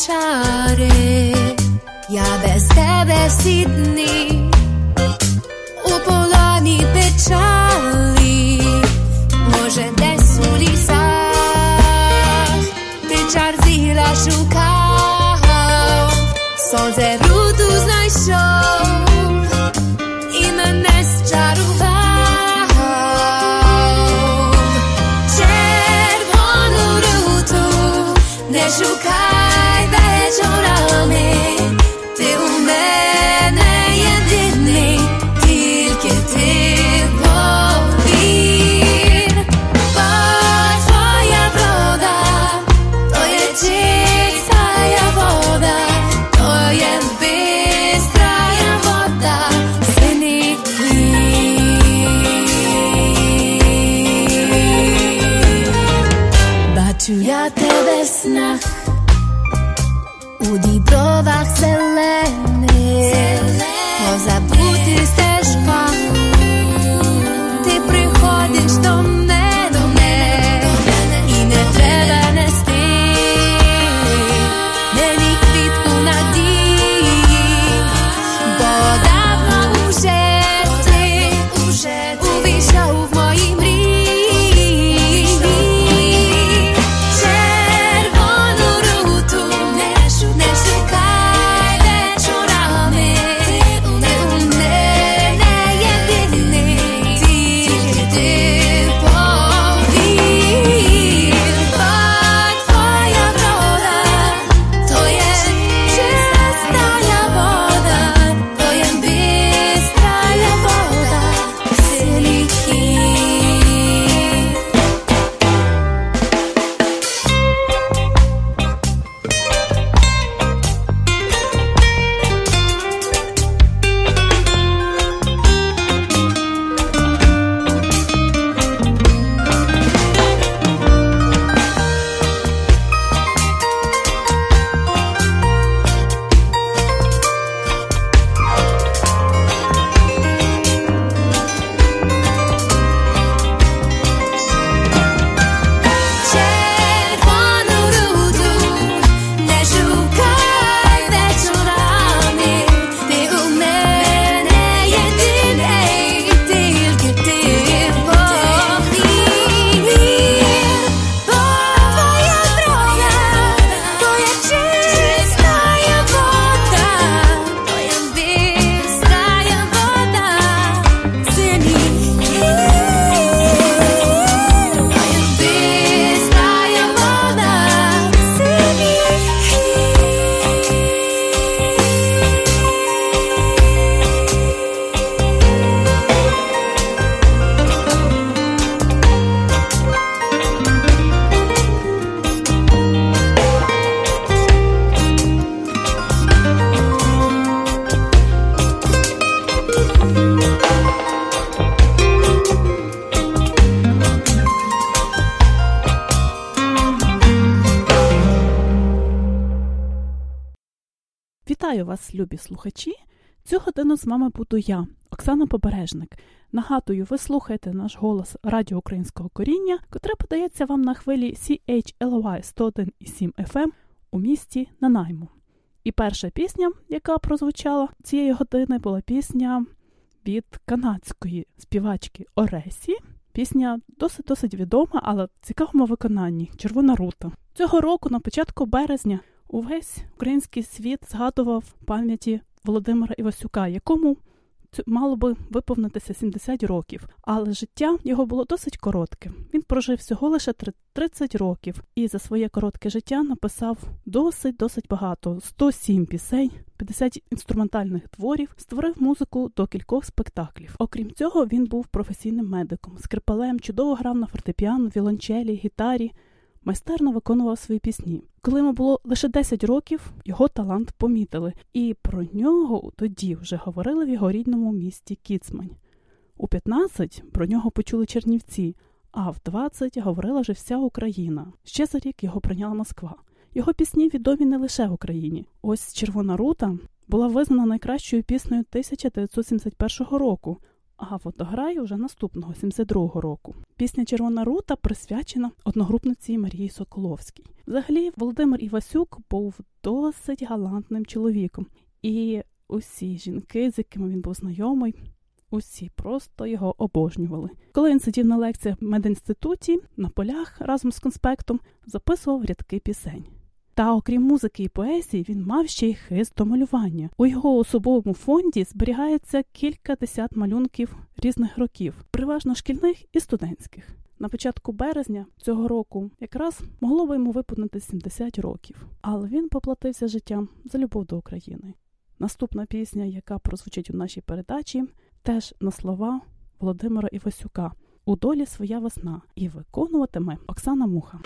звідки в тебе ті чари, я без тебе Вітаю вас, любі слухачі! Цю годину з вами буду я, Оксана Побережник. Нагадую, ви слухаєте наш голос Радіо Українського коріння, котре подається вам на хвилі CHLY 101,7 FM у місті Нанайму. І перша пісня, яка прозвучала цієї години, була пісня від канадської співачки Оресі. Пісня досить досить відома, але в цікавому виконанні Червона рута. Цього року, на початку березня, увесь український світ згадував пам'яті Володимира Івасюка, якому мало би виповнитися 70 років, але життя його було досить коротке. Він прожив всього лише 30 років і за своє коротке життя написав досить досить багато 107 пісень, 50 інструментальних творів, створив музику до кількох спектаклів. Окрім цього, він був професійним медиком, скрипалем, чудово грав на фортепіано, віолончелі, гітарі. Майстерно виконував свої пісні. Коли йому було лише 10 років, його талант помітили, і про нього тоді вже говорили в його рідному місті Кіцмань. У 15 про нього почули Чернівці, а в 20 говорила вже вся Україна. Ще за рік його прийняла Москва. Його пісні відомі не лише в Україні. Ось Червона рута була визнана найкращою піснею 1971 року, а водограй уже наступного 72-го року. Пісня Червона рута присвячена одногрупниці Марії Соколовській. Взагалі, Володимир Івасюк був досить галантним чоловіком, і усі жінки, з якими він був знайомий, усі просто його обожнювали. Коли він сидів на лекціях в медінституті, на полях разом з конспектом записував рядки пісень. Та окрім музики і поезії, він мав ще й хист до малювання. У його особовому фонді зберігається кілька десят малюнків різних років, переважно шкільних і студентських. На початку березня цього року якраз могло би йому виповнити 70 років, але він поплатився життям за любов до України. Наступна пісня, яка прозвучить у нашій передачі, теж на слова Володимира Івасюка у долі своя весна і виконуватиме Оксана Муха.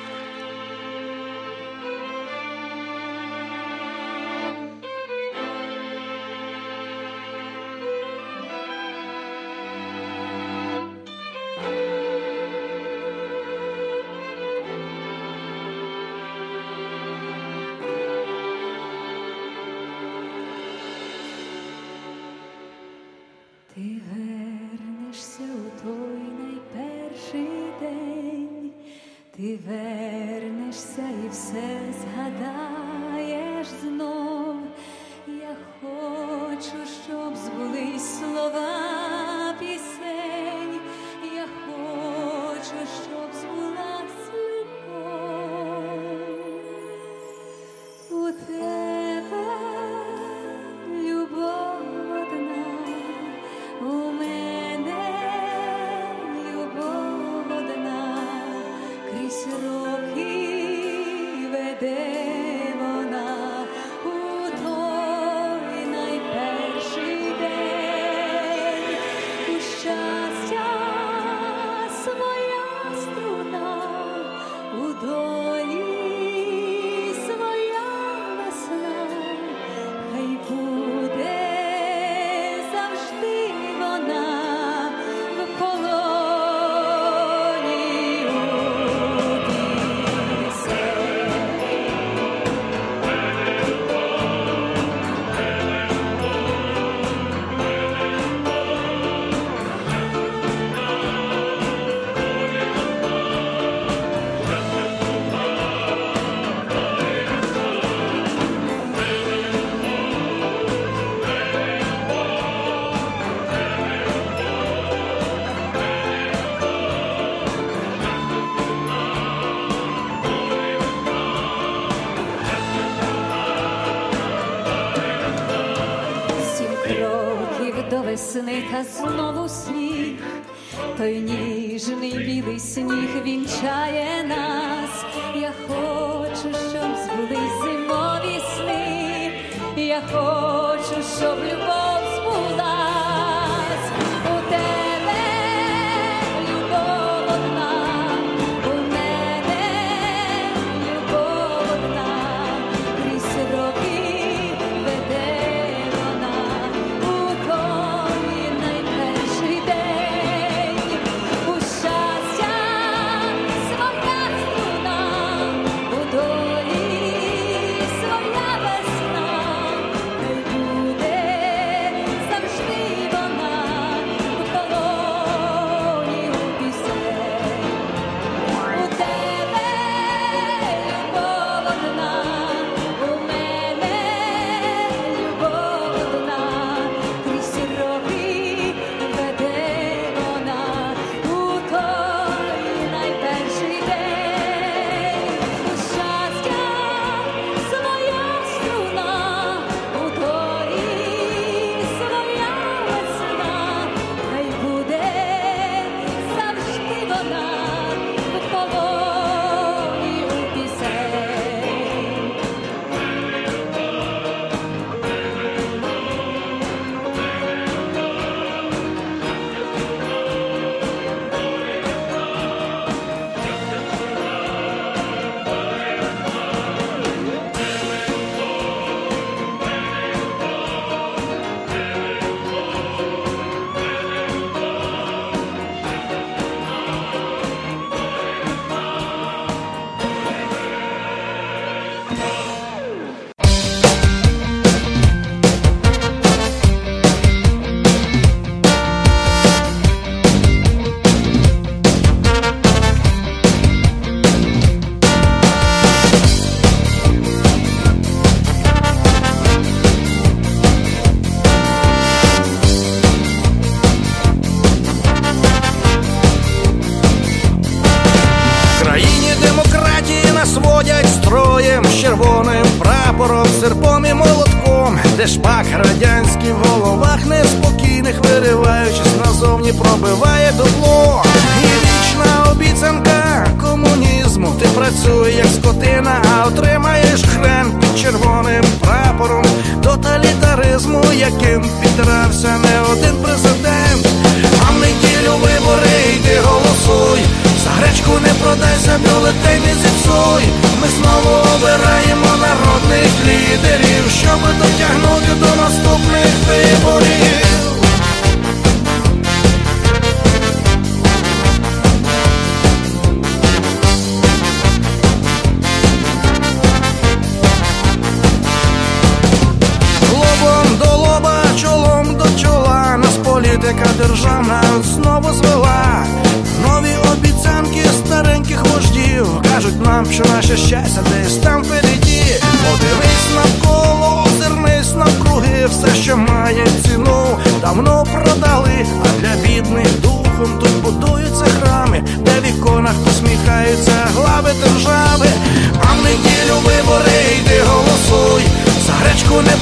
Лідерів, щоб дотягнути до наступних виборів.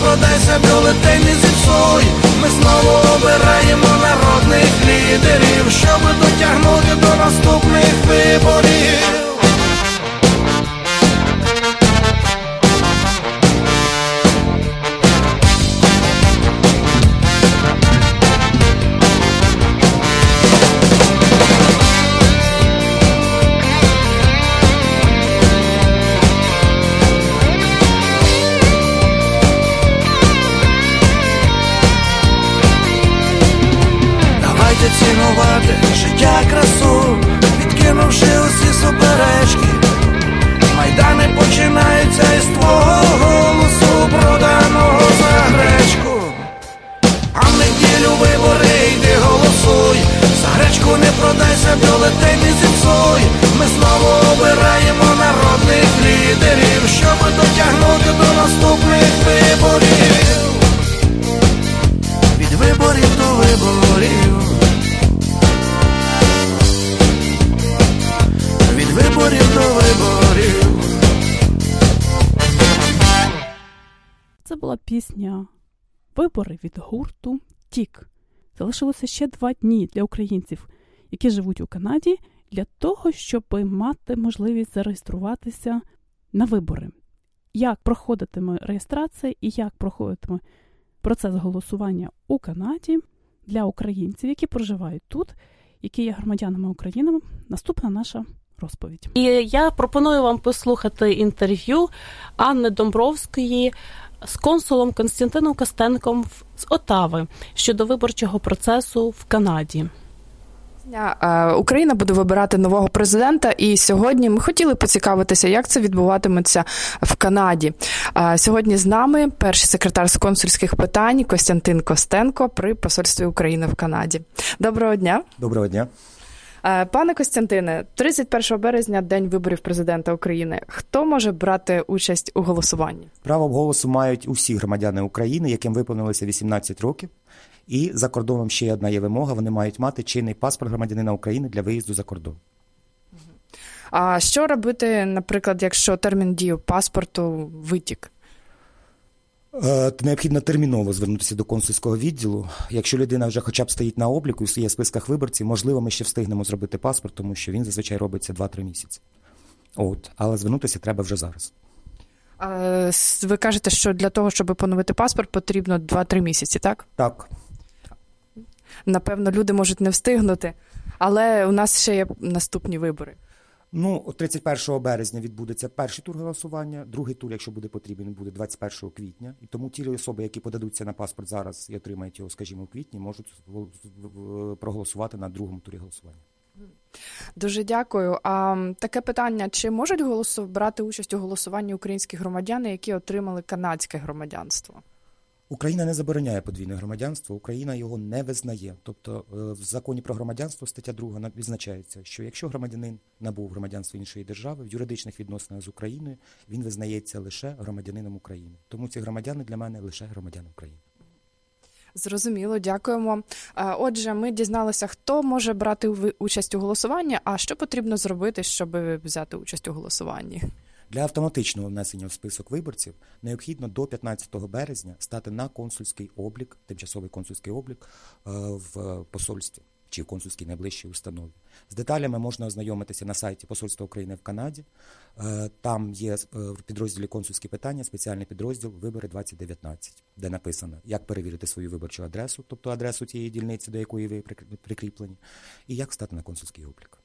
Продайся, бюлетень не зіпсуй. Ми знову обираємо народних лідерів, щоб дотягнути до наступних виборів. Це пісня Вибори від гурту Тік. Залишилося ще два дні для українців, які живуть у Канаді, для того, щоб мати можливість зареєструватися на вибори. Як проходитиме реєстрація і як проходитиме процес голосування у Канаді для українців, які проживають тут, які є громадянами України, наступна наша розповідь. І я пропоную вам послухати інтерв'ю Анни Домбровської з консулом Константином Костенком в- з Отави щодо виборчого процесу в Канаді. Е, Україна буде вибирати нового президента, і сьогодні ми хотіли поцікавитися, як це відбуватиметься в Канаді. Е, Сьогодні з нами перший секретар з консульських питань Костянтин Костенко при посольстві України в Канаді. Доброго дня, Доброго дня. Е, пане Костянтине. 31 березня, день виборів президента України. Хто може брати участь у голосуванні? Право голосу мають усі громадяни України, яким виповнилося 18 років. І за кордоном ще одна є вимога: вони мають мати чинний паспорт громадянина України для виїзду за кордон. А що робити, наприклад, якщо термін дії паспорту витік? Е, Необхідно терміново звернутися до консульського відділу. Якщо людина вже хоча б стоїть на обліку і є в списках виборців, можливо, ми ще встигнемо зробити паспорт, тому що він зазвичай робиться 2-3 місяці. От, але звернутися треба вже зараз. С- Ви кажете, що для того, щоб поновити паспорт, потрібно 2-3 місяці, так? Так, Напевно, люди можуть не встигнути, але у нас ще є наступні вибори. Ну, 31 березня відбудеться перший тур голосування, другий тур, якщо буде потрібен, буде 21 квітня. І тому ті особи, які подадуться на паспорт зараз і отримають його, скажімо, у квітні, можуть проголосувати на другому турі голосування. Дуже дякую. А таке питання: чи можуть голосу брати участь у голосуванні українські громадяни, які отримали канадське громадянство? Україна не забороняє подвійне громадянство, Україна його не визнає. Тобто е, в законі про громадянство стаття 2 на- відзначається, що якщо громадянин набув громадянство іншої держави в юридичних відносинах з Україною, він визнається лише громадянином України. Тому ці громадяни для мене лише громадяни України. Зрозуміло, дякуємо. Е, Отже, ми дізналися, хто може брати участь у голосуванні, а що потрібно зробити, щоб взяти участь у голосуванні. Для автоматичного внесення в список виборців необхідно до 15 березня стати на консульський облік, тимчасовий консульський облік е, в посольстві чи в консульській найближчій установі. З деталями можна ознайомитися на сайті Посольства України в Канаді. Е, там є в підрозділі консульські питання, спеціальний підрозділ Вибори 2019, де написано, як перевірити свою виборчу адресу, тобто адресу тієї дільниці, до якої ви прикріплені, і як стати на консульський облік.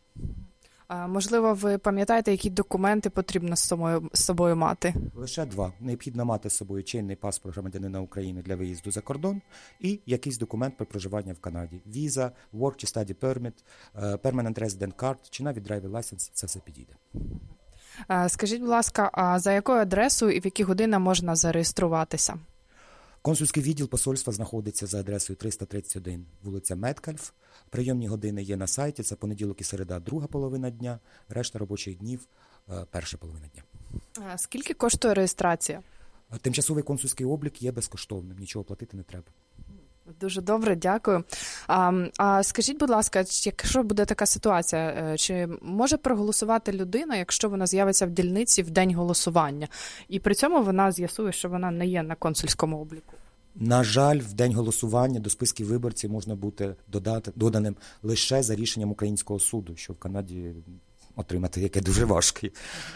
Можливо, ви пам'ятаєте, які документи потрібно з собою з собою мати? Лише два. Необхідно мати з собою чинний паспорт громадянина України для виїзду за кордон і якийсь документ про проживання в Канаді. Віза, Work чи Study Permit, е, Permanent Resident Card чи навіть Driver License – це все підійде. Скажіть, будь ласка, а за якою адресою і в які години можна зареєструватися? Консульський відділ посольства знаходиться за адресою 331 вулиця Меткальф. Прийомні години є на сайті. Це понеділок і середа, друга половина дня, решта робочих днів, е, перша половина дня. Скільки коштує реєстрація? Тимчасовий консульський облік є безкоштовним, нічого платити не треба. Дуже добре, дякую. А а скажіть, будь ласка, якщо буде така ситуація, е, чи може проголосувати людина, якщо вона з'явиться в дільниці в день голосування, і при цьому вона з'ясує, що вона не є на консульському обліку? На жаль, в день голосування до списків виборців можна бути додати доданим лише за рішенням українського суду, що в Канаді отримати яке дуже важко.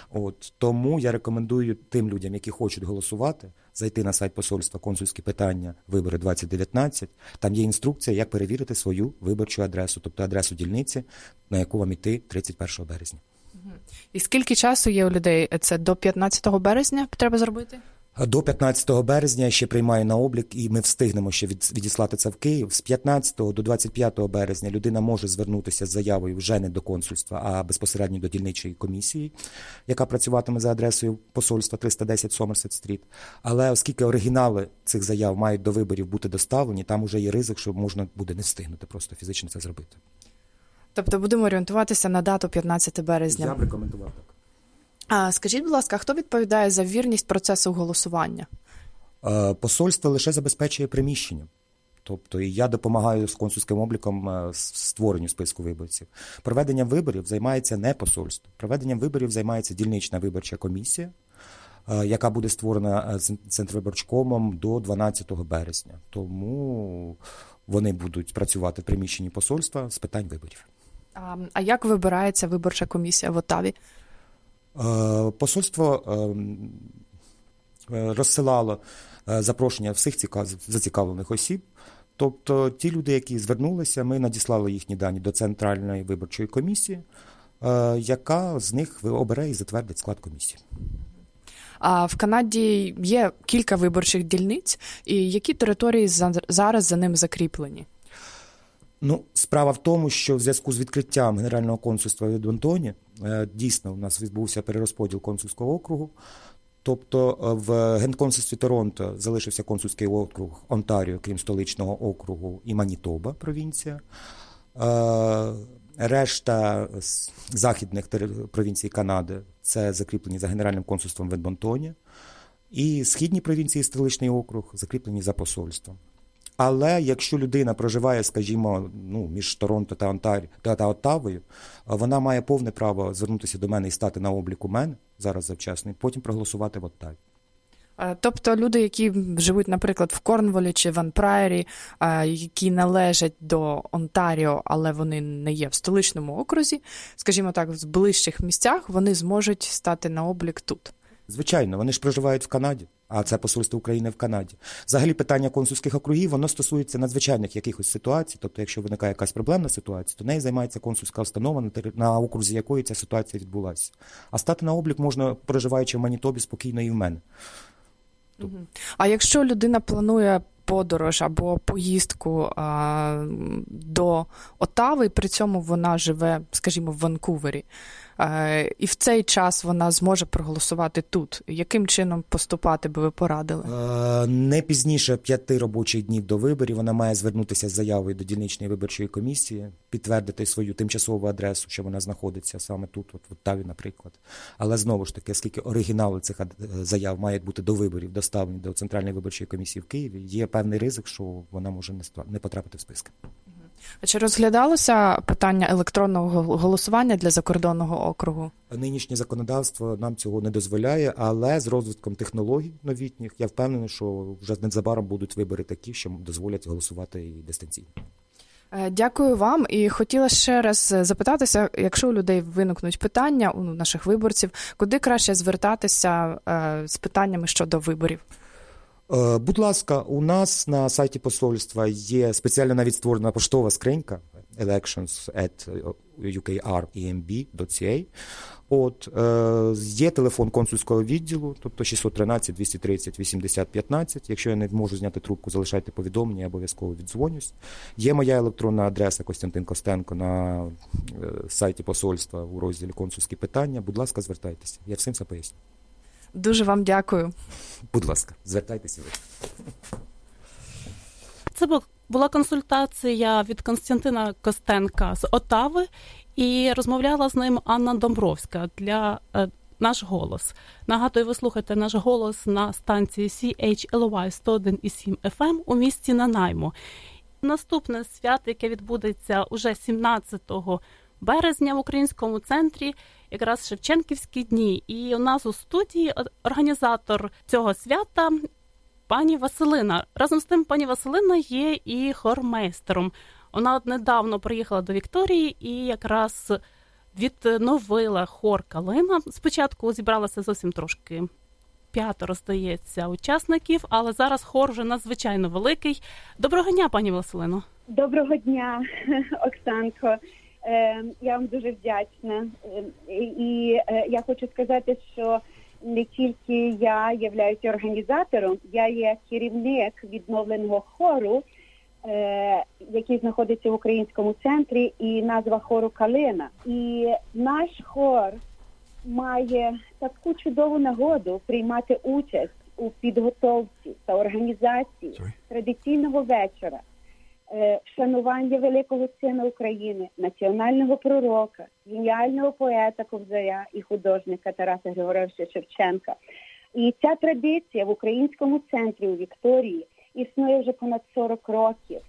От тому я рекомендую тим людям, які хочуть голосувати, зайти на сайт посольства консульські питання вибори 2019 Там є інструкція, як перевірити свою виборчу адресу, тобто адресу дільниці, на яку вам іти 31 березня. І скільки часу є у людей? Це до 15 березня треба зробити? До 15 березня я ще приймаю на облік, і ми встигнемо ще відіслати це в Київ. З 15 до 25 березня людина може звернутися з заявою вже не до консульства, а безпосередньо до дільничої комісії, яка працюватиме за адресою посольства 310 Сомерсет Стріт. Але оскільки оригінали цих заяв мають до виборів бути доставлені, там вже є ризик, що можна буде не встигнути просто фізично це зробити. Тобто будемо орієнтуватися на дату 15 березня. Я б рекомендував так. А скажіть, будь ласка, хто відповідає за вірність процесу голосування? Е, посольство лише забезпечує приміщення. Тобто і я допомагаю з консульським обліком е, створенню списку виборців. Проведенням виборів займається не посольство. Проведенням виборів займається дільнична виборча комісія, е, яка буде створена Центрвиборчкомом до 12 березня. Тому вони будуть працювати в приміщенні посольства з питань виборів. А як вибирається виборча комісія в Отаві? Е, посольство ем, е, розсилало е, запрошення всіх зацікавлених осіб. Тобто ті люди, які звернулися, ми надіслали їхні дані до Центральної виборчої комісії, яка з них обере і затвердить склад комісії. А в Канаді є кілька виборчих дільниць, і які території зараз за ним закріплені? Ну, справа в тому, що в зв'язку з відкриттям Генерального консульства в Едмонтоні е, дійсно у нас відбувся перерозподіл консульського округу. Тобто е, в генконсульстві Торонто залишився консульський округ Онтаріо, крім столичного округу, і Манітоба, провінція. Е, решта західних провінцій Канади це закріплені за Генеральним консульством в Едмонтоні. І східні провінції, столичний округ, закріплені за посольством. Але якщо людина проживає, скажімо, ну між Торонто та Онтарі та, та Оттавою, вона має повне право звернутися до мене і стати на обліку мене зараз завчасно, і потім проголосувати в Оттаві. Тобто люди, які живуть, наприклад, в Корнволі чи Ван Прайері, які належать до Онтаріо, але вони не є в столичному окрузі, скажімо так, в ближчих місцях, вони зможуть стати на облік тут. Звичайно, вони ж проживають в Канаді а це посольство України в Канаді. Взагалі питання консульських округів воно стосується надзвичайних якихось ситуацій. Тобто, якщо виникає якась проблемна ситуація, то нею займається консульська установа, на окрузі якої ця ситуація відбулася. А стати на облік можна, проживаючи в Манітобі, спокійно і в мене. А якщо людина планує подорож або поїздку а, до Отави, при цьому вона живе, скажімо, в Ванкувері. Е, і в цей час вона зможе проголосувати тут. Яким чином поступати би ви порадили? Е, не пізніше п'яти робочих днів до виборів вона має звернутися з заявою до дільничної виборчої комісії, підтвердити свою тимчасову адресу, що вона знаходиться саме тут, от в Оттаві, наприклад. Але знову ж таки, оскільки оригінали цих е, заяв мають бути до виборів доставлені до центральної виборчої комісії в Києві, є певний ризик, що вона може не потрапити в списки. А чи розглядалося питання електронного голосування для закордонного округу? Нинішнє законодавство нам цього не дозволяє, але з розвитком технологій новітніх я впевнений, що вже незабаром будуть вибори такі, що дозволять голосувати і дистанційно. Е, дякую вам і хотіла ще раз запитатися, якщо у людей виникнуть питання у наших виборців, куди краще звертатися е, з питаннями щодо виборів? Е, будь ласка, у нас на сайті посольства є спеціально навіть створена поштова скринька elections at ukremb.ca. От е, є телефон консульського відділу, тобто 613 230 80 15. Якщо я не можу зняти трубку, залишайте повідомлення, я обов'язково віддзвонюсь. Є моя електронна адреса Костянтин Костенко на е, сайті посольства у розділі консульські питання. Будь ласка, звертайтеся. Я всім все поясню. Дуже вам дякую. Будь ласка, звертайтеся. Це була консультація від Константина Костенка з Отави, і розмовляла з ним Анна Домбровська для е, наш голос. Нагадую, ви слухаєте наш голос на станції CHLY 101,7 FM у місті Нанаймо. Наступне свято, яке відбудеться уже 17 березня в українському центрі, якраз Шевченківські дні. І у нас у студії організатор цього свята. Пані Василина разом з тим, пані Василина є і хормейстером. Вона от недавно приїхала до Вікторії і якраз відновила хор Калина. Спочатку зібралася зовсім трошки п'ятеро, здається, учасників, але зараз хор вже надзвичайно великий. Доброго дня, пані Василино. Доброго дня, Оксанко. Е, я вам дуже вдячна. Е, і е, я хочу сказати, що не тільки я являюся організатором, я є керівник відновленого хору. Е, який знаходиться в українському центрі, і назва хору Калина. І наш хор має таку чудову нагоду приймати участь у підготовці та організації Sorry. традиційного вечора, вшанування великого сина України, національного пророка, геніального поета Ковзаря і художника Тараса Григоровича Шевченка. І ця традиція в українському центрі у Вікторії існує вже понад 40 років.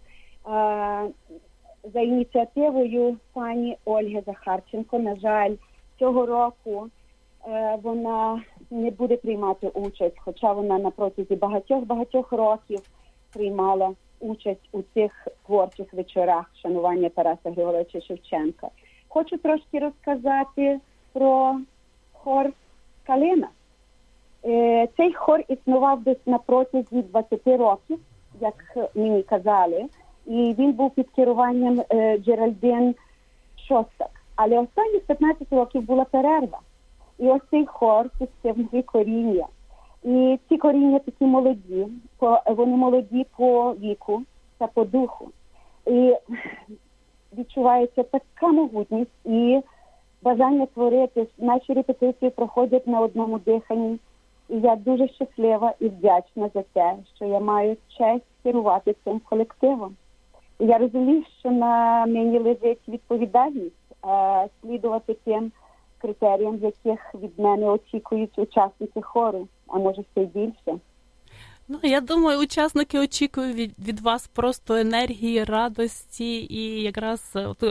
За ініціативою пані Ольги Захарченко, на жаль, цього року е, вона не буде приймати участь, хоча вона на протязі багатьох багатьох років приймала участь у цих творчих вечорах шанування Тараса Григоровича Шевченка. Хочу трошки розказати про хор Калина. Е, цей хор існував десь на протязі 20 років, як мені казали, і він був під керуванням е, Джеральдин Шостак. Але останні 15 років була перерва. І ось цей хор пустив нові коріння. І ці коріння такі молоді, вони молоді по віку та по духу. І відчувається така могутність і бажання творити. Наші репетиції проходять на одному диханні. І я дуже щаслива і вдячна за те, що я маю честь керувати цим колективом. І я розумію, що на мені лежить відповідальність а, слідувати тим критеріям, яких від мене очікують учасники хору, а може ще й більше. Ну, я думаю, учасники очікують від від вас просто енергії, радості і якраз от,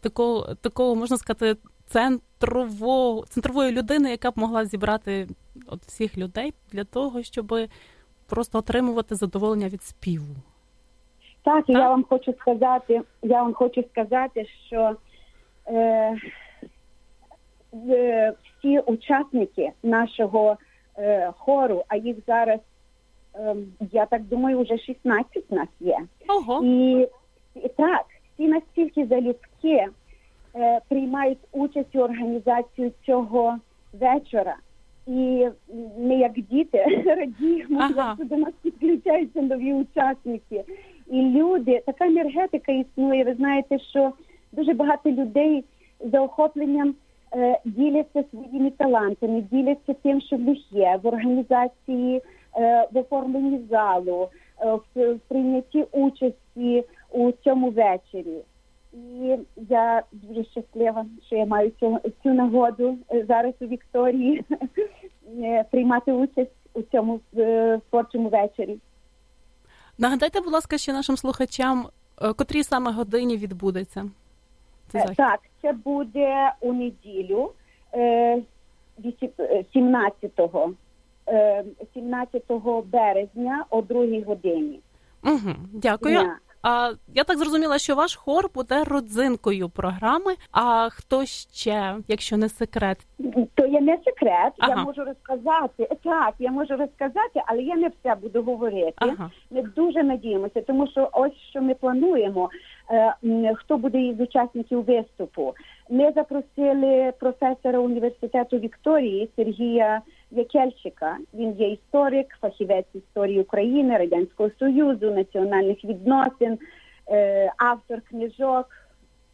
такого, такого можна сказати, центрового, центрової людини, яка б могла зібрати от всіх людей для того, щоб просто отримувати задоволення від співу. Так, і я вам хочу сказати, я вам хочу сказати, що е, е, всі учасники нашого е, хору, а їх зараз, е, я так думаю, вже 16 нас є. Ого. І, і так, всі настільки залюбки е, приймають участь у організації цього вечора. І ми, як діти, радіємо, ага. що до нас підключаються нові учасники. І люди, така енергетика існує. Ви знаєте, що дуже багато людей за охопленням діляться своїми талантами, діляться тим, що в них є в організації, е, в оформленні залу, е, в, прийнятті участі у цьому вечорі. І я дуже щаслива, що я маю цю цю нагоду е, зараз у Вікторії е, приймати участь у цьому е, творчому вечорі. Нагадайте, будь ласка, ще нашим слухачам е, котрій саме годині відбудеться? Е, захід? Так, це буде у неділю е, вісі- е, 17 е, 17 березня о 2 годині. Угу, дякую. А я так зрозуміла, що ваш хор буде родзинкою програми. А хто ще, якщо не секрет? То є не секрет, я можу розказати. Так, я можу розказати, але я не все буду говорити. Ага. Ми дуже надіємося, тому що ось що ми плануємо. е, Хто буде із учасників виступу? Ми запросили професора університету Вікторії Сергія Якельчика. Він є історик, фахівець історії України, радянського союзу, національних відносин, е, автор книжок.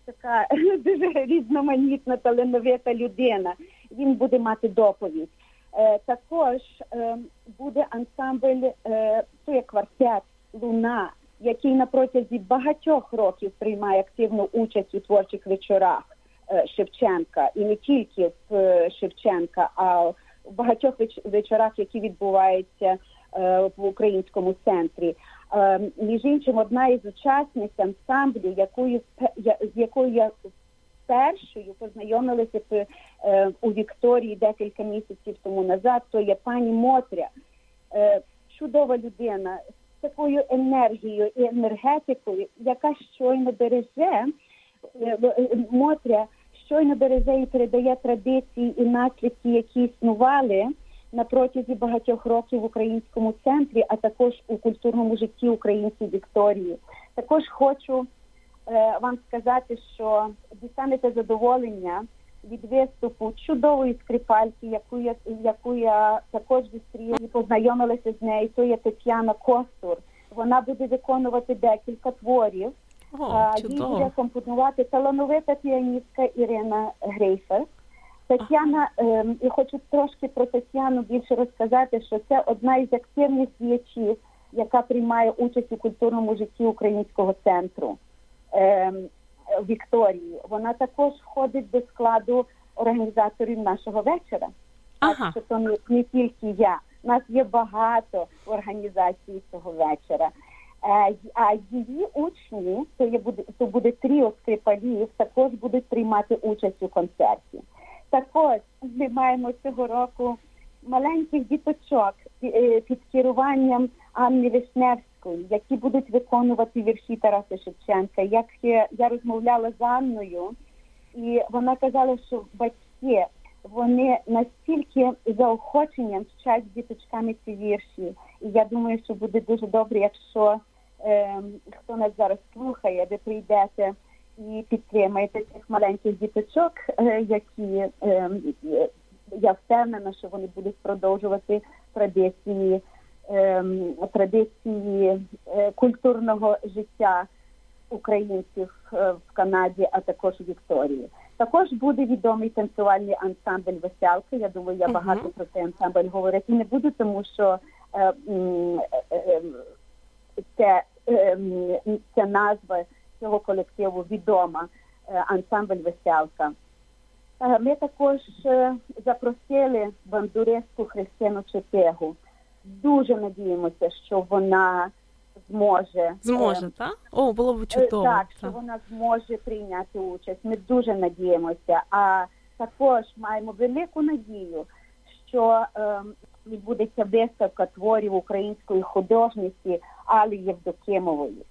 Така дуже різноманітна талановита людина. Він буде мати доповідь. Е, також е, буде ансамбль, то є квартет Луна, який на протязі багатьох років приймає активну участь у творчих вечорах Шевченка, і не тільки в Шевченка, а в багатьох вечорах, які відбуваються е, в українському центрі. Е, між іншим, одна із учасниць ансамблю, якою з якою я першою познайомилася е, у Вікторії декілька місяців тому назад, то є пані Мотря. Чудова людина з такою енергією і енергетикою, яка щойно береже Мотря щойно береже і передає традиції і наслідки, які існували на протязі багатьох років в українському центрі, а також у культурному житті українців Вікторії. Також хочу е, вам сказати, що дістанете задоволення від виступу чудової скрипальки, яку я яку я також зустріла і познайомилася з нею. То є Тетяна Костур. Вона буде виконувати декілька творів. О, Їй буде компонувати талановита піаністка Ірина Грейфер. Тетяна, ем, і хочу трошки про Тетяну більше розказати, що це одна із активних діячів, яка приймає участь у культурному житті українського центру ем, Вікторії. Вона також входить до складу організаторів нашого вечора. Ага. Так що то не, не тільки я. Нас є багато організацій цього вечора. А її учні, то є буде то буде тріо скрипалів, також будуть приймати участь у концерті. Також ми маємо цього року маленьких діточок е, під керуванням Анни Вишневської, які будуть виконувати вірші Тараса Шевченка. Як я, розмовляла з Анною, і вона казала, що батьки вони настільки заохоченням вчать діточками ці вірші. І я думаю, що буде дуже добре, якщо хто нас зараз слухає, ви прийдете і підтримаєте цих маленьких діточок, е, які ем, я впевнена, що вони будуть продовжувати традиції, ем, традиції е, культурного життя українців е, в Канаді, а також у Вікторії. Також буде відомий танцювальний ансамбль Веселка. Я думаю, я багато про цей ансамбль говорити не буду, тому що е, е, е, це, ця назва цього колективу відома е, ансамбль Веселка. Е, Ми також е, запросили бандуристку Христину Чепегу. Дуже надіємося, що вона зможе е, Зможе, так? О, було б Е, чудово. Так, що так. вона зможе прийняти участь. Ми дуже надіємося. А також маємо велику надію, що ем, відбудеться виставка творів української художниці Али Євдокимової.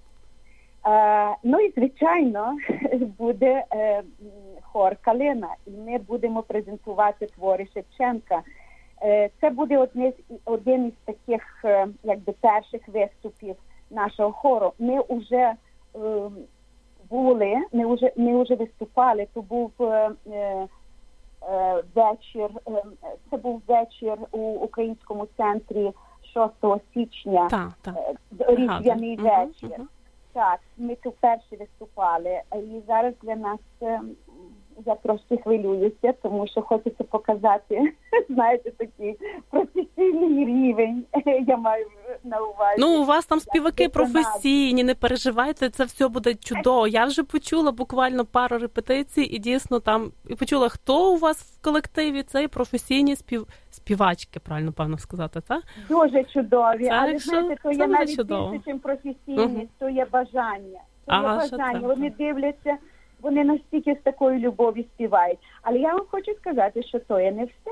Е, ну і звичайно буде е, хор Калина, і ми будемо презентувати твори Шевченка. Е, це буде один із таких, якби перших виступів нашого хору. Ми вже е, були, ми вже ми вже виступали. То був вечір. е, Це був вечір у українському центрі 6 січня. Так, так. Різдвяний вечір. угу. Так, ми тут перші виступали, і зараз для нас е, я трошки хвилююся, тому що хочеться показати, знаєте, такий професійний рівень. Я маю на увазі. Ну, у вас там співаки це професійні, не переживайте, це все буде чудово. Я вже почула буквально пару репетицій, і дійсно там і почула, хто у вас в колективі. Це професійні спів... співачки, правильно певно сказати, так? Дуже чудові, Так але що знаєте, то це є навіть чудово. більше, чим професійність, Мгм. то є бажання. То своє А, що бажання. Вони дивляться, вони настільки з такою любов'ю співають. Але я вам хочу сказати, що то є не все.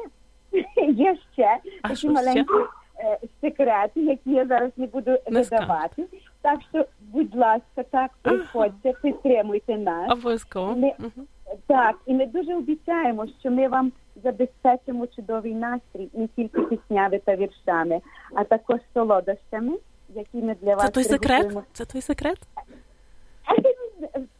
Є ще А такі ще? маленькі е, секрети, які я зараз не буду видавати. Так що, будь ласка, так приходьте, підтримуйте нас. Обов'язково. Ми- Так, і ми дуже обіцяємо, що ми вам забезпечимо чудовий настрій не тільки піснями та віршами, а також солодощами, які ми для вас Це той секрет? Це той секрет?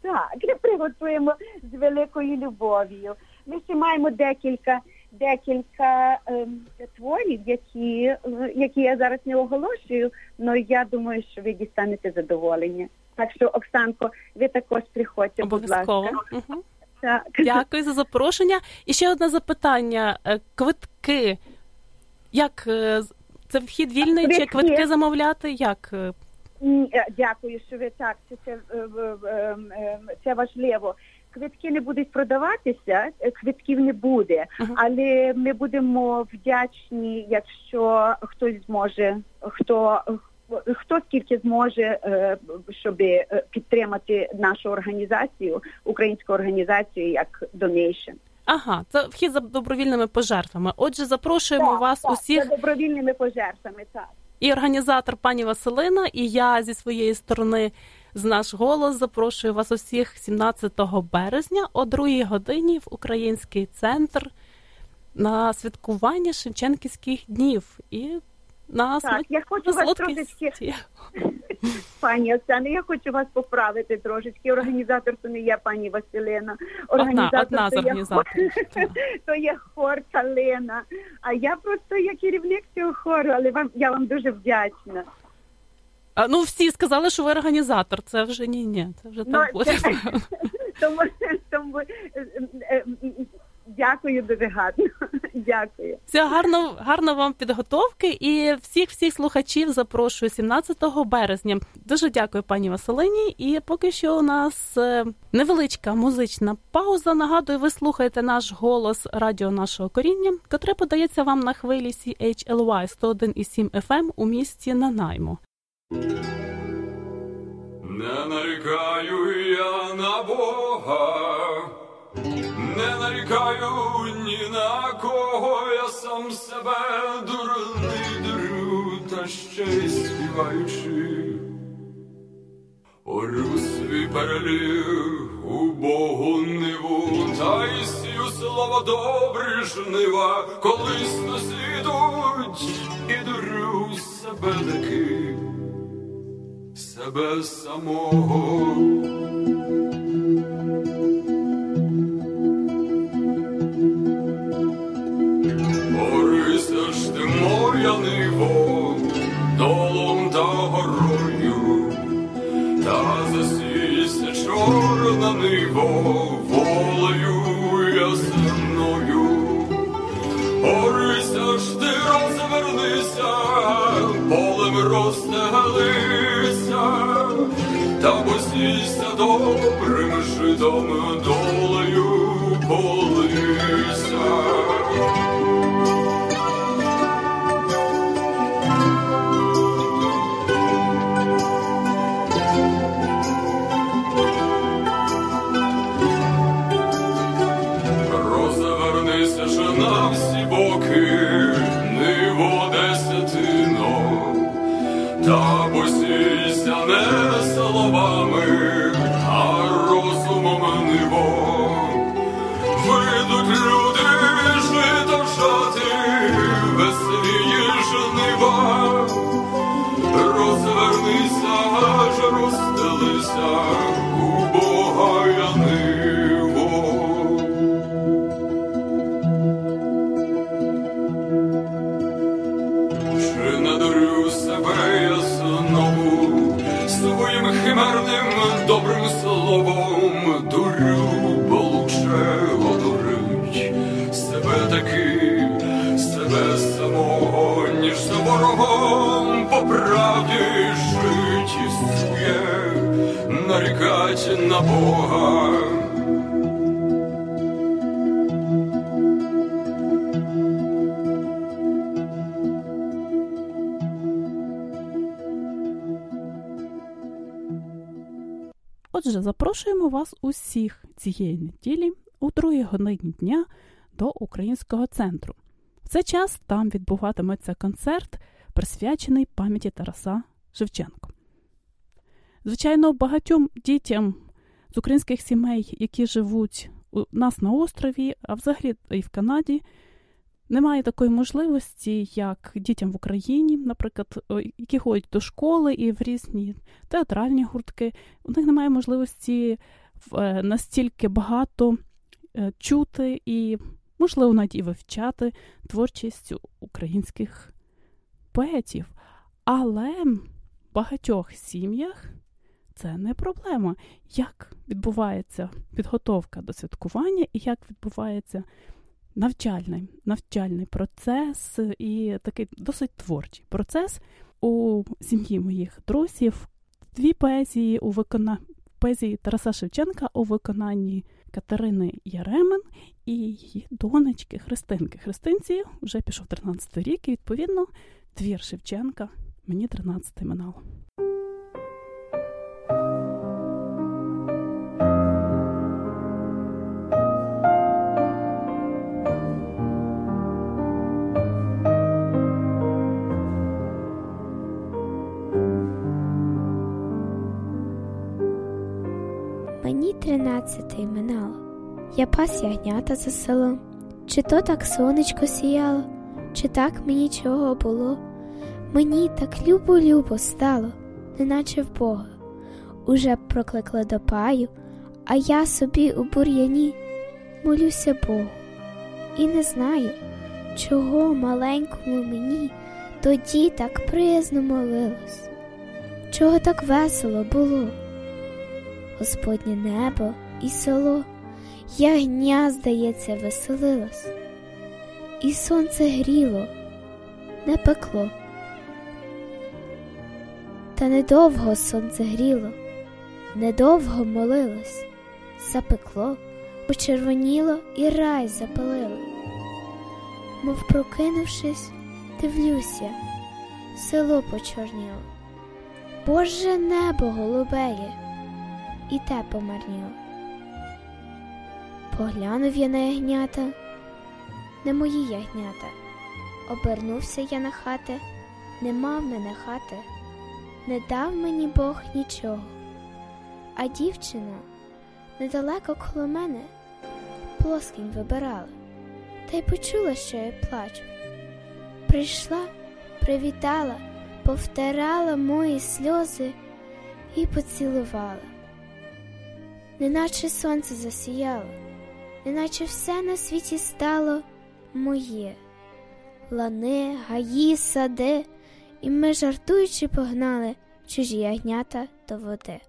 Так, ми приготуємо з великою любов'ю. Ми ще маємо декілька декілька ем, творів, які, е, які я зараз не оголошую, але я думаю, що ви дістанете задоволення. Так що, Оксанко, ви також приходьте, будь ласка. Мгм. Так. Дякую за запрошення. І ще одне запитання: Е, квитки. Як е, це вхід вільний чи Квитки. квитки замовляти? Як? Е? Дякую, що ви так. Це, це, е, в- е, е, це важливо. Квитки не будуть продаватися, е, квитків не буде, але ми будемо вдячні, якщо хтось зможе, хто хто скільки зможе, е, щоб підтримати нашу організацію, українську організацію як donation. Ага, це вхід за добровільними пожертвами. Отже, запрошуємо вас усіх за добровільними пожертвами. Так. І організатор пані Василина, і я зі своєї сторони з наш голос запрошую вас усіх 17 березня о 2 годині в Український центр на святкування Шевченківських днів. І на Так, я хочу вас трошечки Пані Оксана, я хочу вас поправити трошечки. Організатор то не я, пані Василина. Одна, одна з то є організаторів. хор- то є хор Калина. А я просто є керівник цього хору, але вам я вам дуже вдячна. А, ну, всі сказали, що ви організатор. Це вже ні, ні, це вже Ну, так буде. Тому, тому е, е, дякую дуже гарно. Дякую. Все гарно, гарно вам підготовки і всіх всіх слухачів запрошую 17 березня. Дуже дякую, пані Василині. І поки що у нас е, невеличка музична пауза. Нагадую, ви слухаєте наш голос радіо нашого коріння, котре подається вам на хвилі CHLY 101,7 FM у місті Нанаймо. Не нарікаю я на Бога, не нарікаю ні на кого, я сам себе дурний дурю, та ще й співаючи. Орю свій переліг у Богу ниву, та й сію слово добре жнива, колись дослідуть і дурю себе таки себе самого. Ти моя долом та горою, та засійся чорна ниво, волею ясною. Борися ж ти розвернися, полем розстелися, та посійся добрим житом долею полися. Не словами, а розумом ниво. Вийдуть люди жито жати, веселі жнива. Розвернися, аж розстелися, у Бога я правді жить існує, нарікать на Бога. Отже, запрошуємо вас усіх цієї неділі у другій годині дня до Українського центру. В цей час там відбуватиметься концерт, присвячений пам'яті Тараса Шевченко. Звичайно, багатьом дітям з українських сімей, які живуть у нас на острові, а взагалі і в Канаді, немає такої можливості, як дітям в Україні, наприклад, які ходять до школи і в різні театральні гуртки. У них немає можливості е, настільки багато е, чути і, можливо, навіть і вивчати творчість українських поетів. Але в багатьох сім'ях це не проблема. Як відбувається підготовка до святкування і як відбувається навчальний навчальний процес і такий досить творчий процес у сім'ї моїх друзів. Дві поезії у викона... поезії Тараса Шевченка у виконанні Катерини Яремен і її донечки Христинки. Христинці вже пішов 13 рік, і відповідно твір Шевченка мені 13 минало. Мені тринадцятий минало, я пас ягнята за селом, чи то так сонечко сіяло, чи так мені чого було. Мені так любо-любо стало, неначе в Бога. Уже прокликла до паю, а я собі у бур'яні молюся Богу. І не знаю, чого маленькому мені тоді так приязно молилось, чого так весело було. Господнє небо і село, ягня, здається, веселилось, і сонце гріло, не пекло. Та недовго сонце гріло, недовго молилось, запекло, почервоніло і рай запалило. Мов прокинувшись, дивлюся, село почорніло, Боже небо голубеє і те помарніло. Поглянув я на ягнята, не мої ягнята. Обернувся я на хати, нема в мене хати, не дав мені Бог нічого. А дівчина недалеко коло мене плоскінь вибирала, та й почула, що я плачу. Прийшла, привітала, повтирала мої сльози і поцілувала неначе сонце засіяло, неначе все на світі стало моє, лани, гаї, сади, і ми, жартуючи, погнали чужі ягнята до води.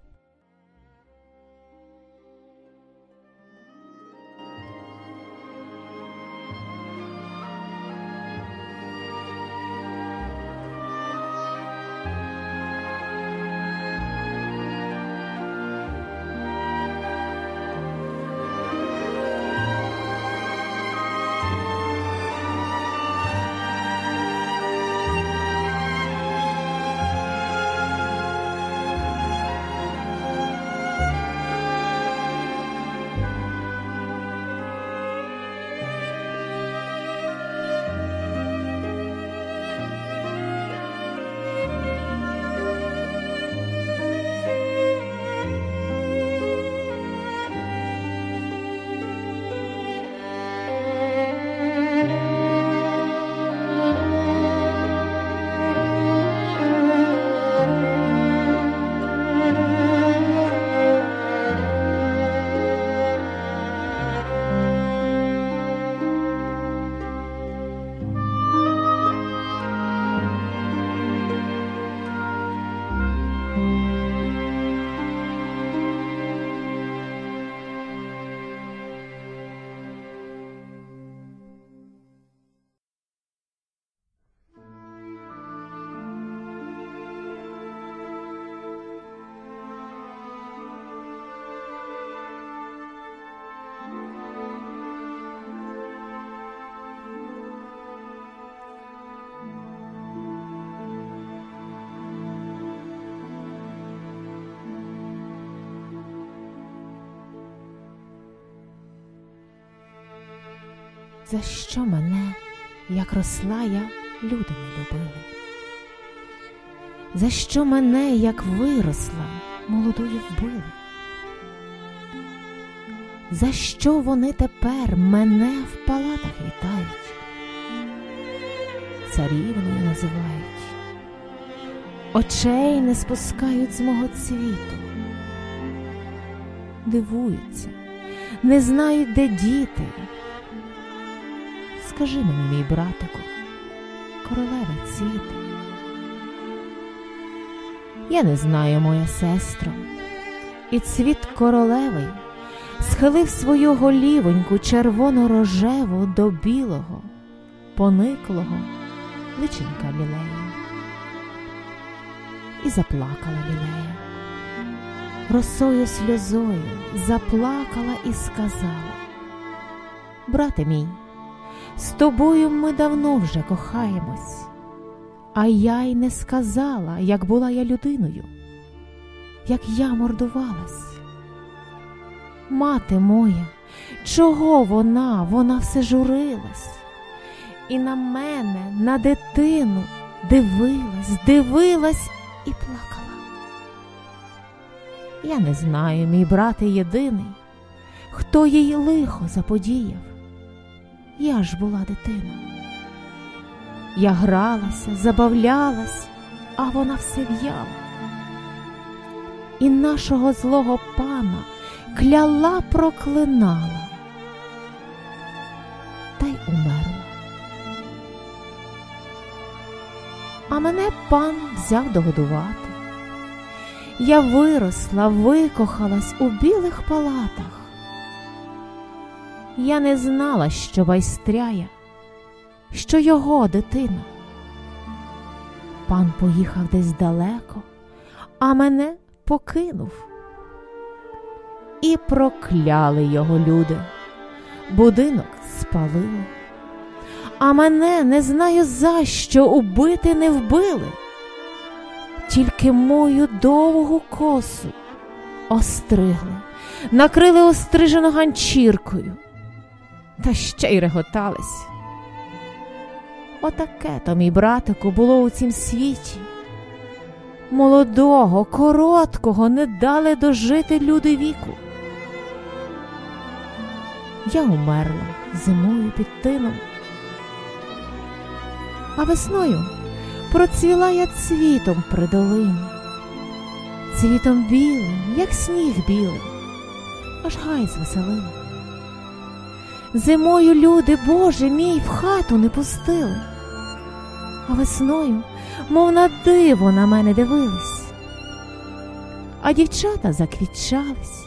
За що мене, як росла я, люди не любили? За що мене, як виросла, молодою вбили? За що вони тепер мене в палатах вітають? Царівною називають, очей не спускають з мого цвіту, дивуються, не знають, де діти. Скажи мені, мій братику, королеве цвіти. Я не знаю, моя сестро, і цвіт королевий схилив свою голівоньку червоно-рожеву до білого, пониклого личенька лілеї. І заплакала лілея. Росою сльозою заплакала і сказала: Брате мій, з тобою ми давно вже кохаємось, а я й не сказала, як була я людиною, як я мордувалась. Мати моя, чого вона, вона все журилась, і на мене, на дитину дивилась, дивилась і плакала. Я не знаю, мій брате єдиний, хто їй лихо заподіяв. Я ж була дитина. Я гралася, забавлялась, а вона все в'яла. І нашого злого пана кляла, проклинала, та й умерла. А мене пан взяв догодувати. Я виросла, викохалась у білих палатах. Я не знала, що байстряє, що його дитина. Пан поїхав десь далеко, а мене покинув. І прокляли його люди, будинок спалили, а мене не знаю за що убити не вбили, тільки мою довгу косу остригли, накрили острижено ганчіркою, та ще й реготались. Отаке то, мій братику, було у цім світі. Молодого, короткого не дали дожити люди віку. Я умерла зимою під тином, а весною процвіла я цвітом при долині, цвітом білим, як сніг білий, аж гай звеселила. Зимою люди, Боже мій, в хату не пустили, а весною, мов на диво, на мене дивились. А дівчата заквітчались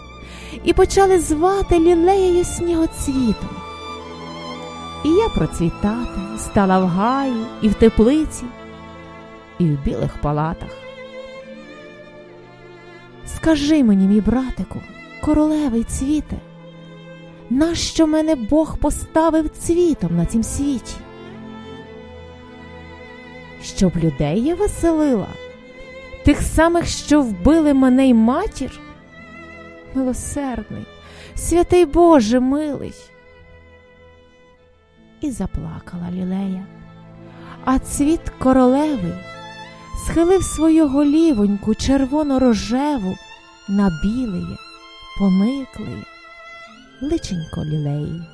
і почали звати лілеєю снігоцвітом. І я процвітати стала в гаї і в теплиці, і в білих палатах. Скажи мені, мій братику, королевий цвіте, нащо мене Бог поставив цвітом на цім світі? Щоб людей я веселила, тих самих, що вбили мене й матір? Милосердний, святий Боже милий. І заплакала лілея, а цвіт королевий схилив свою голівоньку червоно-рожеву на білеє, пониклеє, Lycinkoli lei.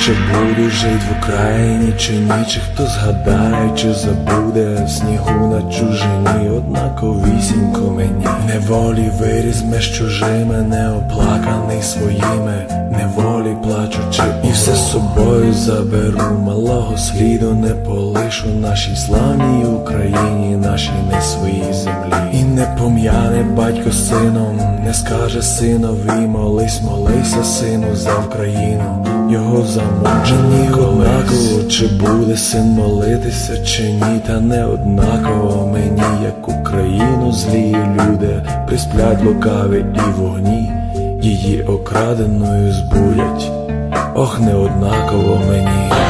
Чи буду жить в Україні, чи ні, чи хто згадає, чи забуде в снігу на чужині, однаковісінько мені. Неволі виріс меж чужими, неоплаканий своїми, неволі плачучи, і все з собою заберу, малого сліду не полишу нашій славній Україні, нашій не своїй землі. І не пом'яне батько сином, не скаже синові, молись, молися, сину, за Україну, його замуджені однаково, чи буде син молитися, чи ні, та не однаково. Мені, як Україну, злі люди, присплять лукаві і вогні, її окраденою збурять, ох, не однаково мені.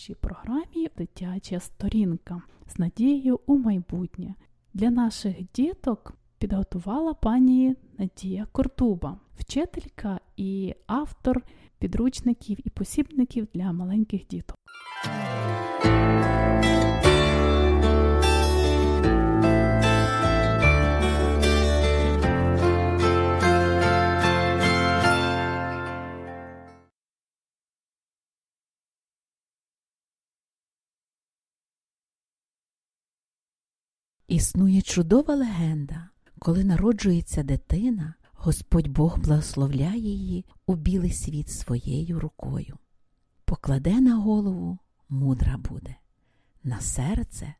Нашій програмі дитяча сторінка з надією у майбутнє. Для наших діток підготувала пані Надія Кортуба, вчителька і автор підручників і посібників для маленьких діток. Існує чудова легенда, коли народжується дитина, Господь Бог благословляє її у білий світ своєю рукою. Покладе на голову мудра буде, на серце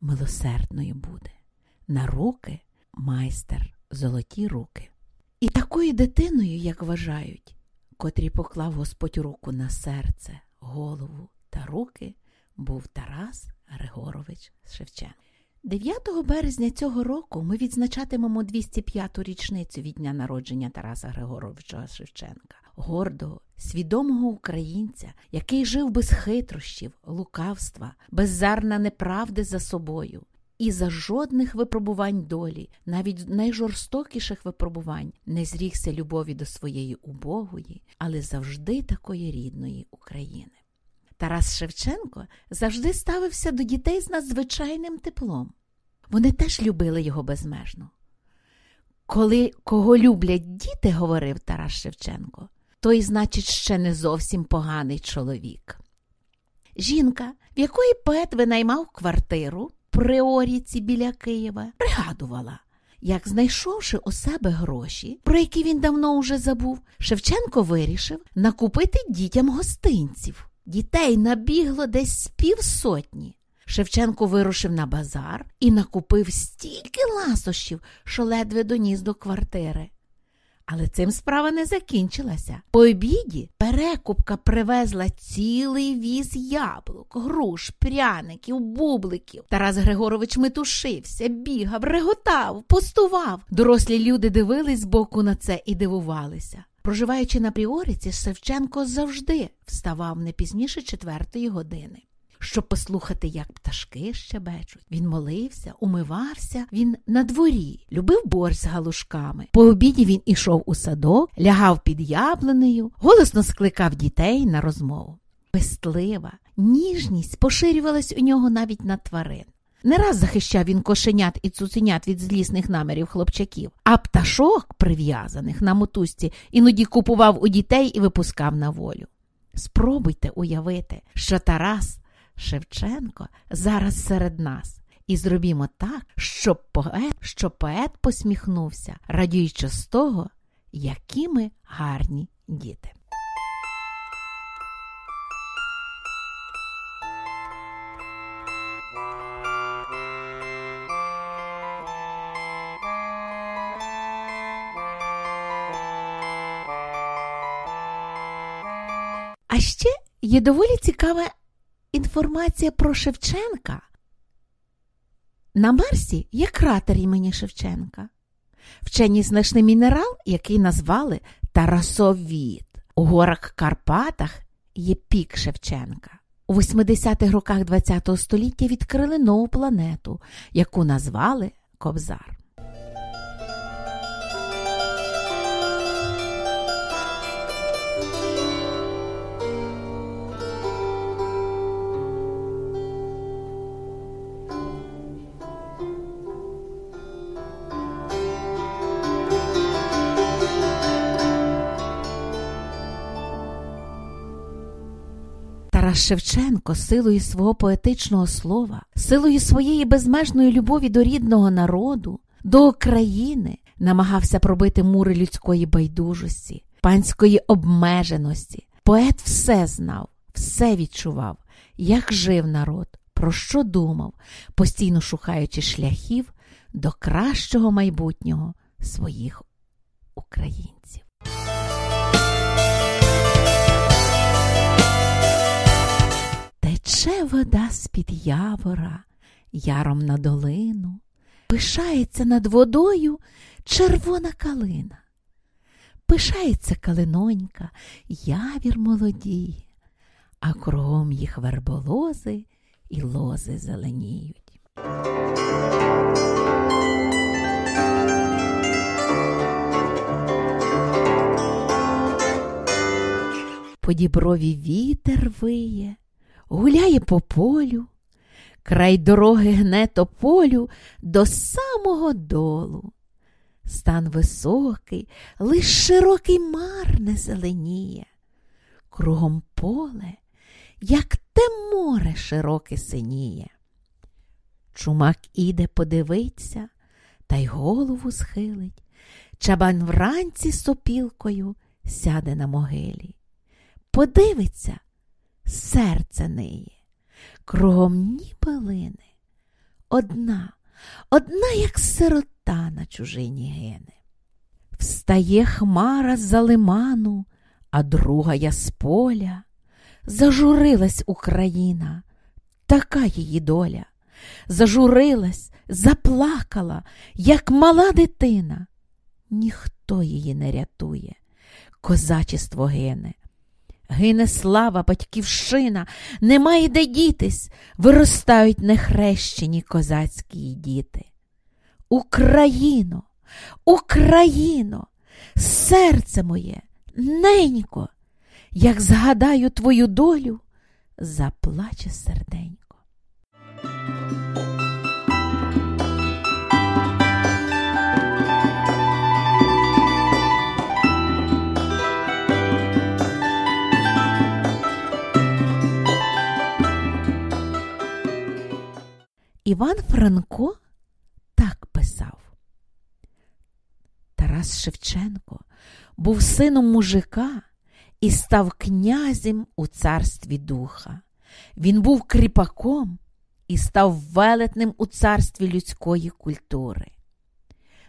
милосердною буде, на руки майстер золоті руки. І такою дитиною, як вважають, котрі поклав Господь руку на серце, голову та руки, був Тарас Григорович Шевченко. 9 березня цього року ми відзначатимемо 205-ту річницю від дня народження Тараса Григоровича Шевченка, гордого, свідомого українця, який жив без хитрощів, лукавства, без зерна неправди за собою. І за жодних випробувань долі, навіть найжорстокіших випробувань, не зрігся любові до своєї убогої, але завжди такої рідної України. Тарас Шевченко завжди ставився до дітей з надзвичайним теплом. Вони теж любили його безмежно. Коли кого люблять діти, говорив Тарас Шевченко, той, значить, ще не зовсім поганий чоловік. Жінка, в якої поет винаймав квартиру при Оріці біля Києва, пригадувала, як, знайшовши у себе гроші, про які він давно уже забув, Шевченко вирішив накупити дітям гостинців. Дітей набігло десь з півсотні. Шевченко вирушив на базар і накупив стільки ласощів, що ледве доніс до квартири. Але цим справа не закінчилася. По обіді перекупка привезла цілий віз яблук, груш, пряників, бубликів. Тарас Григорович метушився, бігав, реготав, пустував. Дорослі люди дивились збоку на це і дивувалися. Проживаючи на Пріориці, Шевченко завжди вставав не пізніше четвертої години. Щоб послухати, як пташки щебечуть. Він молився, умивався, він на дворі, любив борщ з галушками. По обіді він ішов у садок, лягав під яблунею, голосно скликав дітей на розмову. Пестлива, ніжність поширювалась у нього навіть на тварин. Не раз захищав він кошенят і цуценят від злісних намірів хлопчаків, а пташок, прив'язаних на мотузці, іноді купував у дітей і випускав на волю. Спробуйте уявити, що Тарас Шевченко зараз серед нас, і зробімо так, щоб поет, щоб поет посміхнувся, радіючи з того, які ми гарні діти. Ще є доволі цікава інформація про Шевченка. На Марсі є кратер імені Шевченка. Вчені знайшли мінерал, який назвали Тарасовід. У горах Карпатах є пік Шевченка. У 80-х роках ХХ століття відкрили нову планету, яку назвали Кобзар. Шевченко силою свого поетичного слова, силою своєї безмежної любові до рідного народу, до України намагався пробити мури людської байдужості, панської обмеженості. Поет все знав, все відчував, як жив народ, про що думав, постійно шукаючи шляхів до кращого майбутнього своїх українців. Тече вода з-під явора, яром на долину, пишається над водою червона калина. Пишається калинонька, явір молодіє, а кругом їх верболози і лози зеленіють. По діброві вітер виє, гуляє по полю, край дороги гне тополю до самого долу. Стан високий, лиш широкий мар не зеленіє, кругом поле, як те море широке синіє. Чумак іде подивиться, та й голову схилить. Чабан вранці сопілкою сяде на могилі. Подивиться, серце неє, кругом ні пилини. Одна, одна, як сирота на чужині гине. Встає хмара з-за лиману, а друга я з поля. Зажурилась Україна, така її доля. Зажурилась, заплакала, як мала дитина. Ніхто її не рятує, козачество гине. Гине слава, батьківщина, немає де дітись, виростають нехрещені козацькі діти. Україно, Україно, серце моє, ненько, як згадаю твою долю, заплаче серденько. Іван Франко так писав. Тарас Шевченко був сином мужика і став князем у царстві духа. Він був кріпаком і став велетним у царстві людської культури.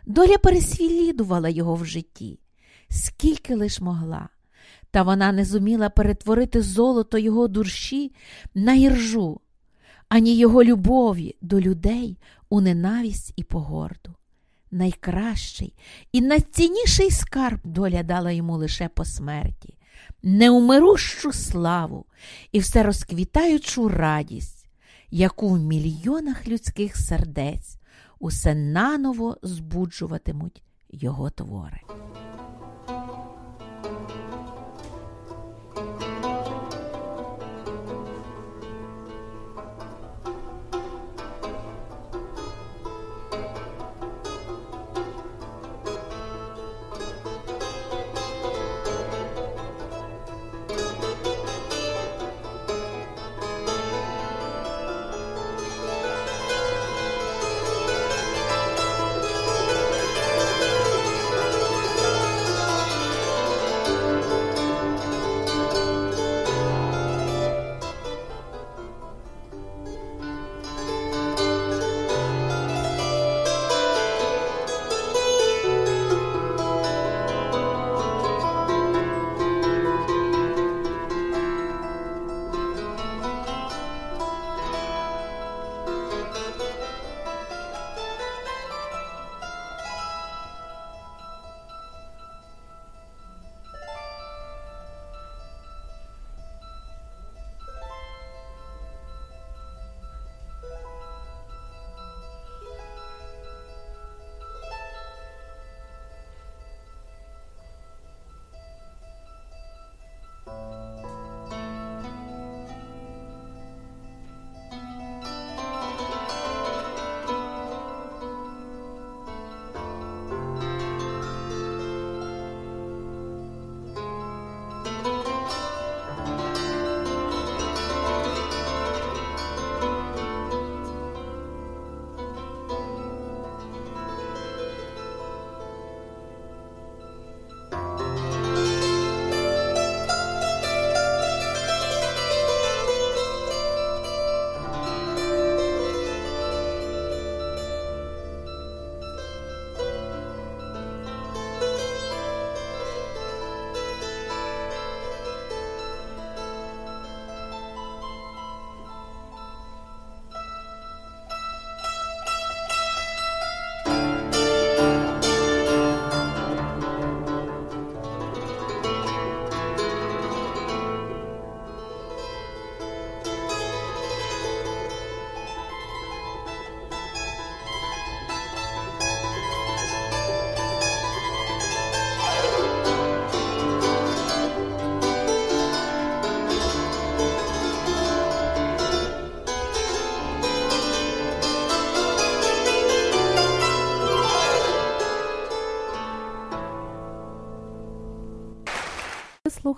Доля переслідувала його в житті, скільки лиш могла, та вона не зуміла перетворити золото його душі на іржу, ані його любові до людей у ненависть і погорду. Найкращий і найцінніший скарб доля дала йому лише по смерті, неумирущу славу і все розквітаючу радість, яку в мільйонах людських сердець усе наново збуджуватимуть його твори.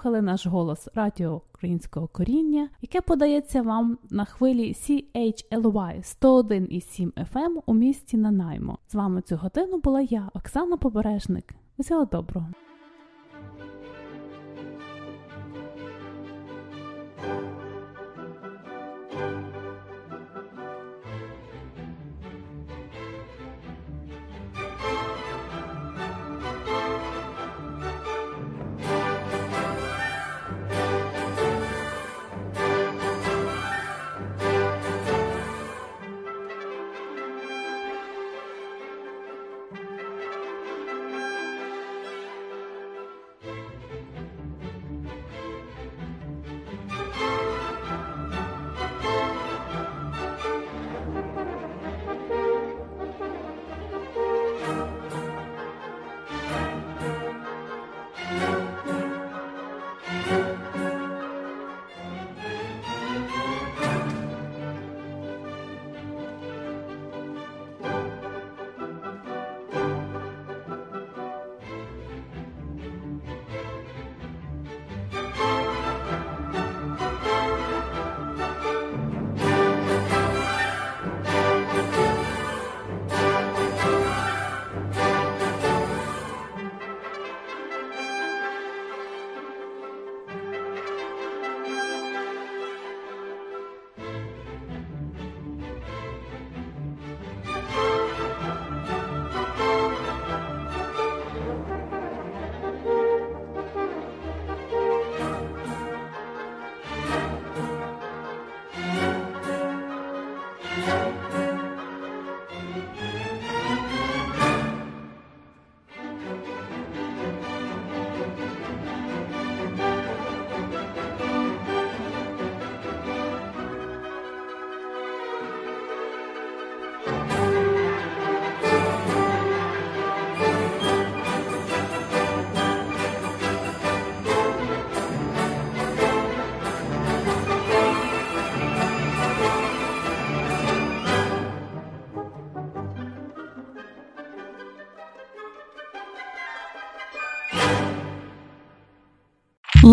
Слухали наш голос Радіо Українського коріння, яке подається вам на хвилі CHLY 101,7 FM у місті Нанаймо. З вами цю годину була я, Оксана Побережник. Всього доброго!